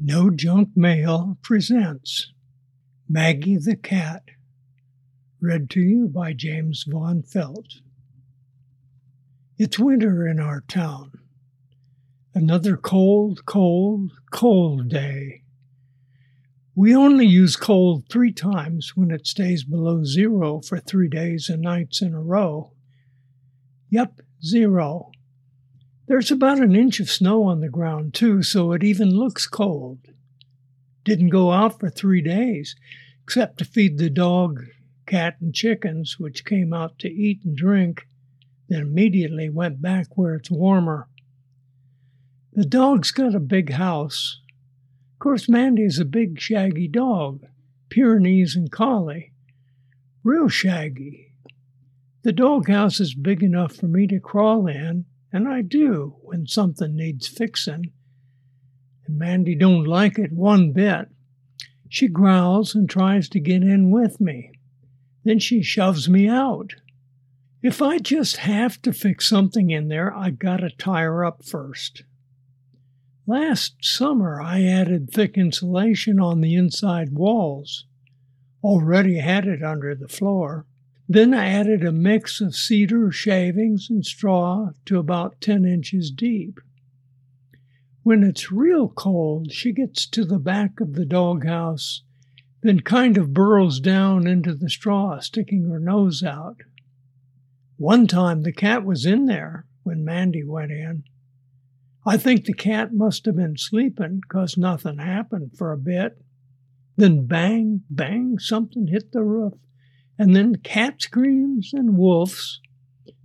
No Junk Mail presents Maggie the Cat, read to you by James Von Felt. It's winter in our town. Another cold, cold, cold day. We only use cold three times when it stays below zero for three days and nights in a row. Yep, zero. There's about an inch of snow on the ground, too, so it even looks cold. Didn't go out for three days, except to feed the dog, cat, and chickens, which came out to eat and drink, then immediately went back where it's warmer. The dog's got a big house. Of course, Mandy's a big, shaggy dog, Pyrenees and collie. Real shaggy. The doghouse is big enough for me to crawl in and I do when something needs fixing. And Mandy don't like it one bit. She growls and tries to get in with me. Then she shoves me out. If I just have to fix something in there, I gotta tie her up first. Last summer, I added thick insulation on the inside walls. Already had it under the floor. Then I added a mix of cedar shavings and straw to about 10 inches deep. When it's real cold, she gets to the back of the doghouse, then kind of burrows down into the straw, sticking her nose out. One time the cat was in there when Mandy went in. I think the cat must have been sleeping because nothing happened for a bit. Then bang, bang, something hit the roof and then cat screams and wolves,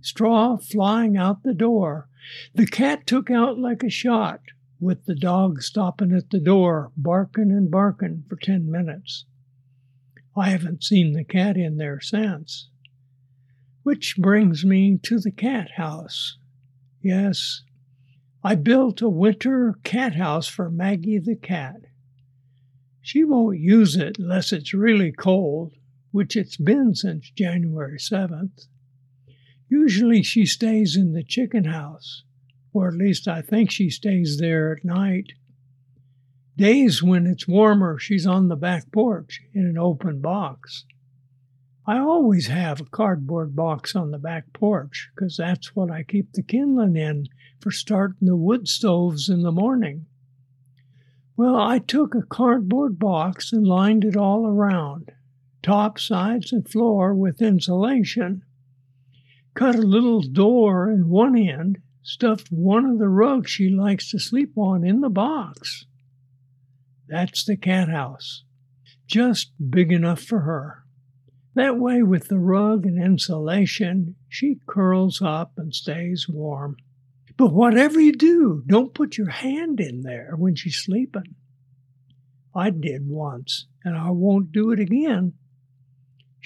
straw flying out the door. The cat took out like a shot, with the dog stopping at the door, barking and barking for ten minutes. I haven't seen the cat in there since. Which brings me to the cat house. Yes, I built a winter cat house for Maggie the cat. She won't use it unless it's really cold, which it's been since January 7th. Usually she stays in the chicken house, or at least I think she stays there at night. Days when it's warmer, she's on the back porch in an open box. I always have a cardboard box on the back porch because that's what I keep the kindling in for starting the wood stoves in the morning. Well, I took a cardboard box and lined it all around top, sides, and floor with insulation. Cut a little door in one end, stuffed one of the rugs she likes to sleep on in the box. That's the cat house, just big enough for her. That way, with the rug and insulation, she curls up and stays warm. But whatever you do, don't put your hand in there when she's sleeping. I did once, and I won't do it again.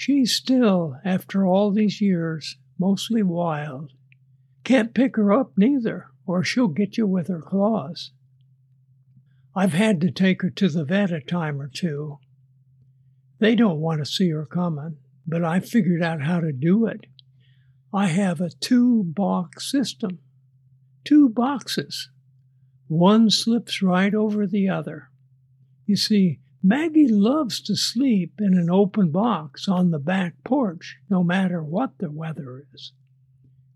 She's still, after all these years, mostly wild. Can't pick her up neither, or she'll get you with her claws. I've had to take her to the vet a time or two. They don't want to see her coming, but I figured out how to do it. I have a two box system. Two boxes. One slips right over the other. You see, Maggie loves to sleep in an open box on the back porch, no matter what the weather is.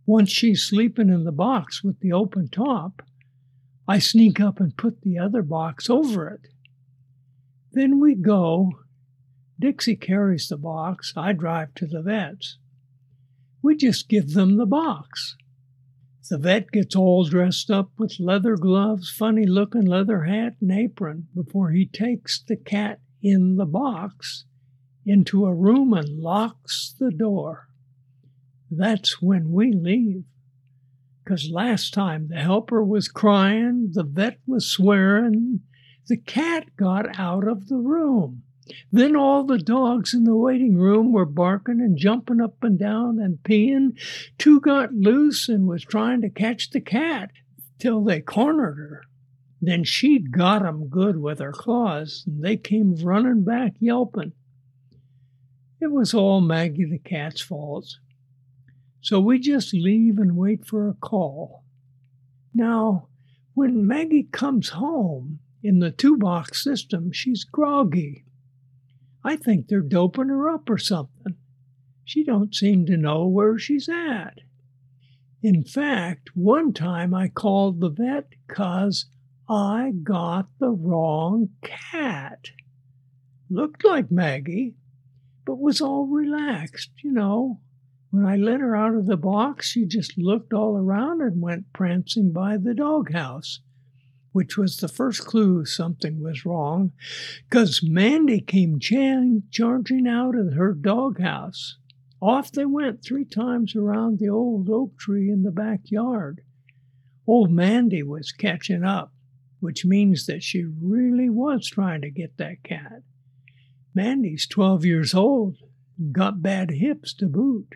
Once she's sleeping in the box with the open top, I sneak up and put the other box over it. Then we go. Dixie carries the box, I drive to the vet's. We just give them the box. The vet gets all dressed up with leather gloves, funny looking leather hat, and apron before he takes the cat in the box into a room and locks the door. That's when we leave. Because last time the helper was crying, the vet was swearing, the cat got out of the room. Then all the dogs in the waiting room were barking and jumping up and down and peeing. Two got loose and was trying to catch the cat till they cornered her. Then she'd got 'em good with her claws, and they came running back yelping. It was all Maggie the cat's fault. So we just leave and wait for a call. Now, when Maggie comes home, In the two box system, she's groggy. I think they're doping her up or something. She don't seem to know where she's at. In fact, one time I called the vet because I got the wrong cat. Looked like Maggie, but was all relaxed, you know. When I let her out of the box, she just looked all around and went prancing by the doghouse which was the first clue something was wrong, because Mandy came charging out of her doghouse. Off they went three times around the old oak tree in the backyard. Old Mandy was catching up, which means that she really was trying to get that cat. Mandy's 12 years old, got bad hips to boot.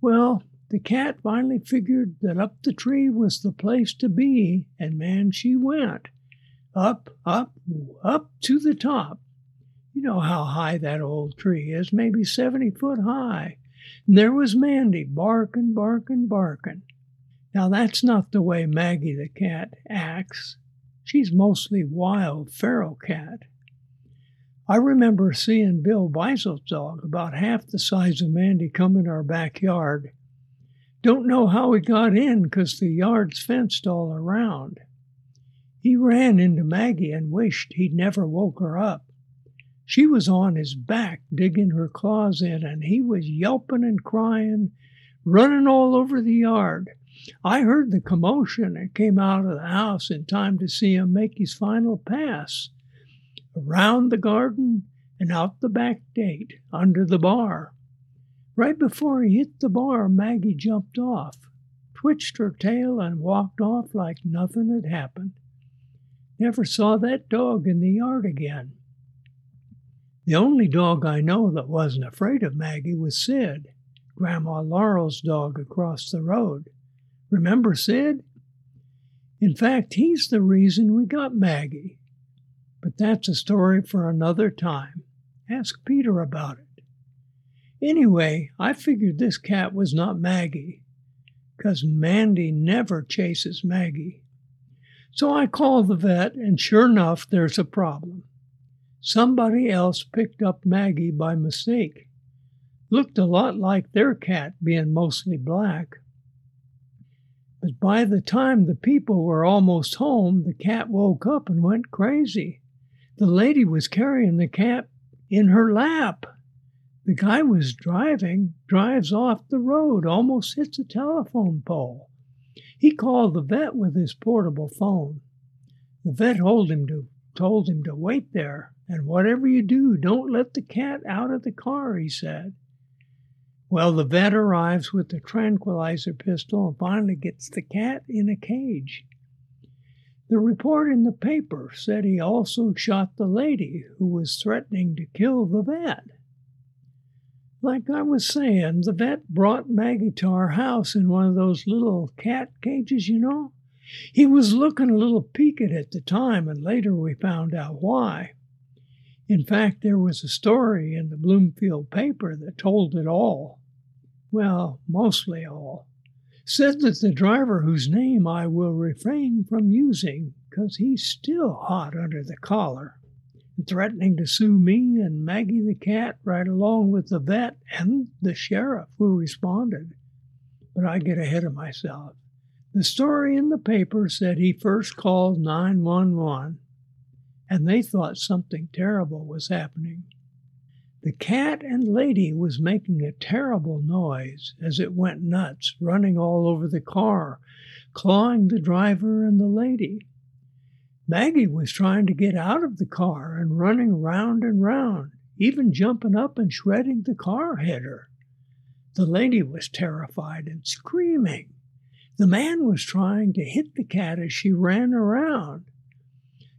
Well, the cat finally figured that up the tree was the place to be, and man, she went. Up, up, up to the top. You know how high that old tree is, maybe 70 foot high. And there was Mandy, barking, barking, barking. Now, that's not the way Maggie the cat acts. She's mostly wild, feral cat. I remember seeing Bill Beisel's dog, about half the size of Mandy, come in our backyard don't know how he got in because the yard's fenced all around. He ran into Maggie and wished he'd never woke her up. She was on his back, digging her claws in, and he was yelping and crying, running all over the yard. I heard the commotion and came out of the house in time to see him make his final pass around the garden and out the back gate under the bar. Right before he hit the bar, Maggie jumped off, twitched her tail, and walked off like nothing had happened. Never saw that dog in the yard again. The only dog I know that wasn't afraid of Maggie was Sid, Grandma Laurel's dog across the road. Remember Sid? In fact, he's the reason we got Maggie. But that's a story for another time. Ask Peter about it. Anyway, I figured this cat was not Maggie, because Mandy never chases Maggie. So I called the vet, and sure enough, there's a problem. Somebody else picked up Maggie by mistake. Looked a lot like their cat, being mostly black. But by the time the people were almost home, the cat woke up and went crazy. The lady was carrying the cat in her lap. The guy was driving, drives off the road, almost hits a telephone pole. He called the vet with his portable phone. The vet told him to told him to wait there, and whatever you do, don't let the cat out of the car, he said. Well, the vet arrives with the tranquilizer pistol and finally gets the cat in a cage. The report in the paper said he also shot the lady who was threatening to kill the vet. Like I was saying, the vet brought Maggie to our house in one of those little cat cages, you know. He was looking a little peaked at the time, and later we found out why. In fact, there was a story in the Bloomfield paper that told it all. Well, mostly all. Said that the driver, whose name I will refrain from using, because he's still hot under the collar, threatening to sue me and Maggie the cat right along with the vet and the sheriff who responded. But I get ahead of myself. The story in the paper said he first called 911 and they thought something terrible was happening. The cat and lady was making a terrible noise as it went nuts, running all over the car, clawing the driver and the lady. Maggie was trying to get out of the car and running round and round, even jumping up and shredding the car header. The lady was terrified and screaming. The man was trying to hit the cat as she ran around.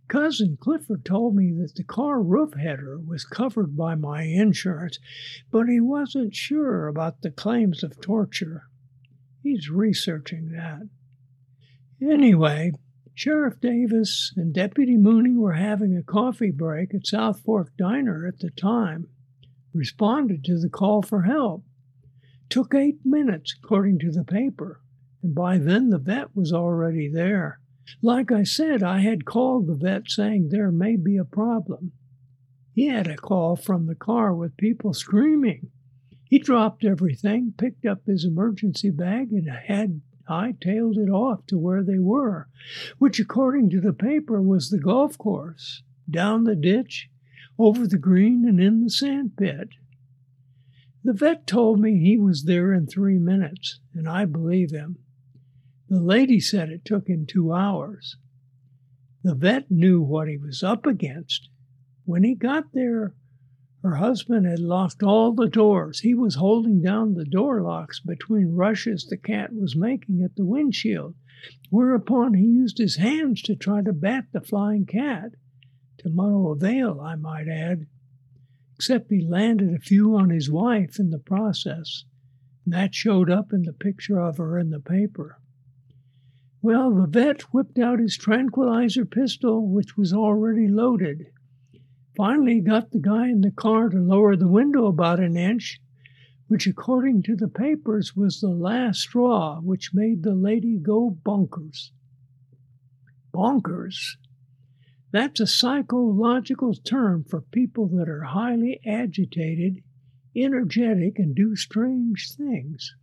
Cousin Clifford told me that the car roof header was covered by my insurance, but he wasn't sure about the claims of torture. He's researching that. Anyway, Sheriff Davis and Deputy Mooney were having a coffee break at South Fork Diner at the time, responded to the call for help. Took eight minutes, according to the paper, and by then the vet was already there. Like I said, I had called the vet saying there may be a problem. He had a call from the car with people screaming. He dropped everything, picked up his emergency bag, and had hightailed it off to where they were, which, according to the paper, was the golf course, down the ditch, over the green, and in the sand pit. The vet told me he was there in three minutes, and I believe him. The lady said it took him two hours. The vet knew what he was up against. When he got there, her husband had locked all the doors. He was holding down the door locks between rushes the cat was making at the windshield, whereupon he used his hands to try to bat the flying cat. To no avail, I might add, except he landed a few on his wife in the process, and that showed up in the picture of her in the paper. Well, the vet whipped out his tranquilizer pistol, which was already loaded. Finally, got the guy in the car to lower the window about an inch, which, according to the papers, was the last straw which made the lady go bonkers. Bonkers? That's a psychological term for people that are highly agitated, energetic, and do strange things.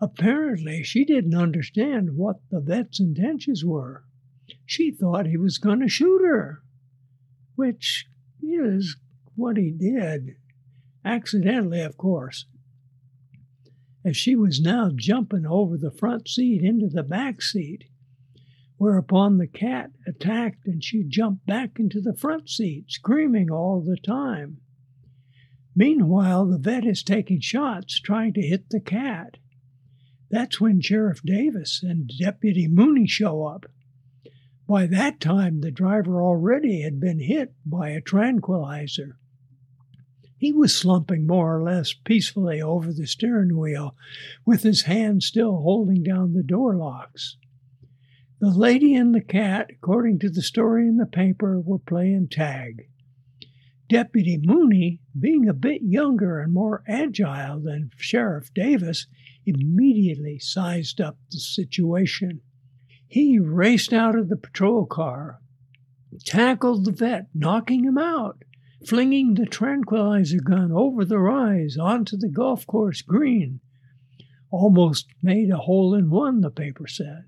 Apparently, she didn't understand what the vet's intentions were. She thought he was going to shoot her, which is what he did, accidentally, of course. As she was now jumping over the front seat into the back seat, whereupon the cat attacked and she jumped back into the front seat, screaming all the time. Meanwhile, the vet is taking shots trying to hit the cat. That's when Sheriff Davis and Deputy Mooney show up. By that time, the driver already had been hit by a tranquilizer. He was slumping more or less peacefully over the steering wheel, with his hand still holding down the door locks. The lady and the cat, according to the story in the paper, were playing tag. Deputy Mooney, being a bit younger and more agile than Sheriff Davis, immediately sized up the situation. He raced out of the patrol car, tackled the vet, knocking him out, flinging the tranquilizer gun over the rise onto the golf course green. Almost made a hole in one, the paper said.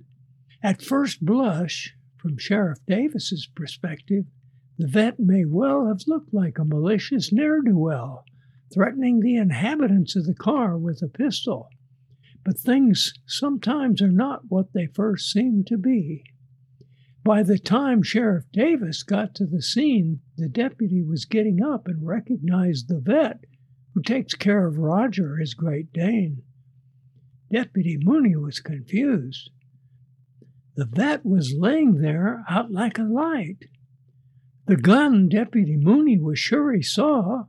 At first blush, from Sheriff Davis's perspective, the vet may well have looked like a malicious ne'er do well, threatening the inhabitants of the car with a pistol. But things sometimes are not what they first seem to be. By the time Sheriff Davis got to the scene, the deputy was getting up and recognized the vet who takes care of Roger, his Great Dane. Deputy Mooney was confused. The vet was laying there out like a light. The gun Deputy Mooney was sure he saw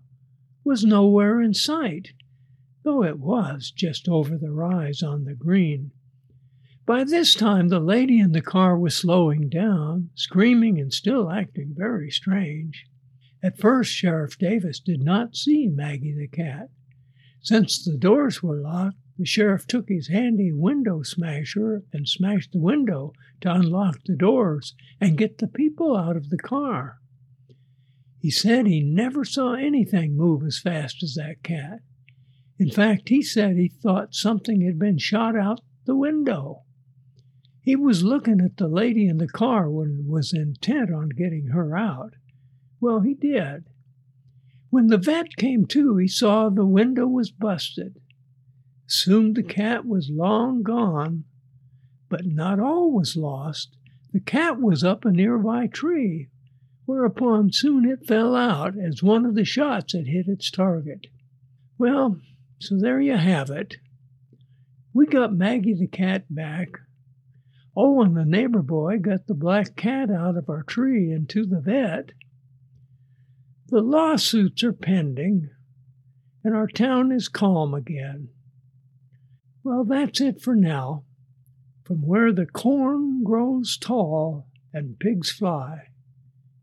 was nowhere in sight though it was just over the rise on the green. By this time, the lady in the car was slowing down, screaming and still acting very strange. At first, Sheriff Davis did not see Maggie the cat. Since the doors were locked, the sheriff took his handy window smasher and smashed the window to unlock the doors and get the people out of the car. He said he never saw anything move as fast as that cat. In fact, he said he thought something had been shot out the window. He was looking at the lady in the car and was intent on getting her out. Well, he did. When the vet came to, he saw the window was busted. Assumed the cat was long gone, but not all was lost. The cat was up a nearby tree, whereupon soon it fell out as one of the shots had hit its target. Well, so there you have it. We got Maggie the cat back. Oh, and the neighbor boy got the black cat out of our tree and to the vet. The lawsuits are pending, and our town is calm again. Well, that's it for now. From where the corn grows tall and pigs fly.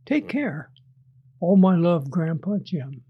Take care. All my love, Grandpa Jim.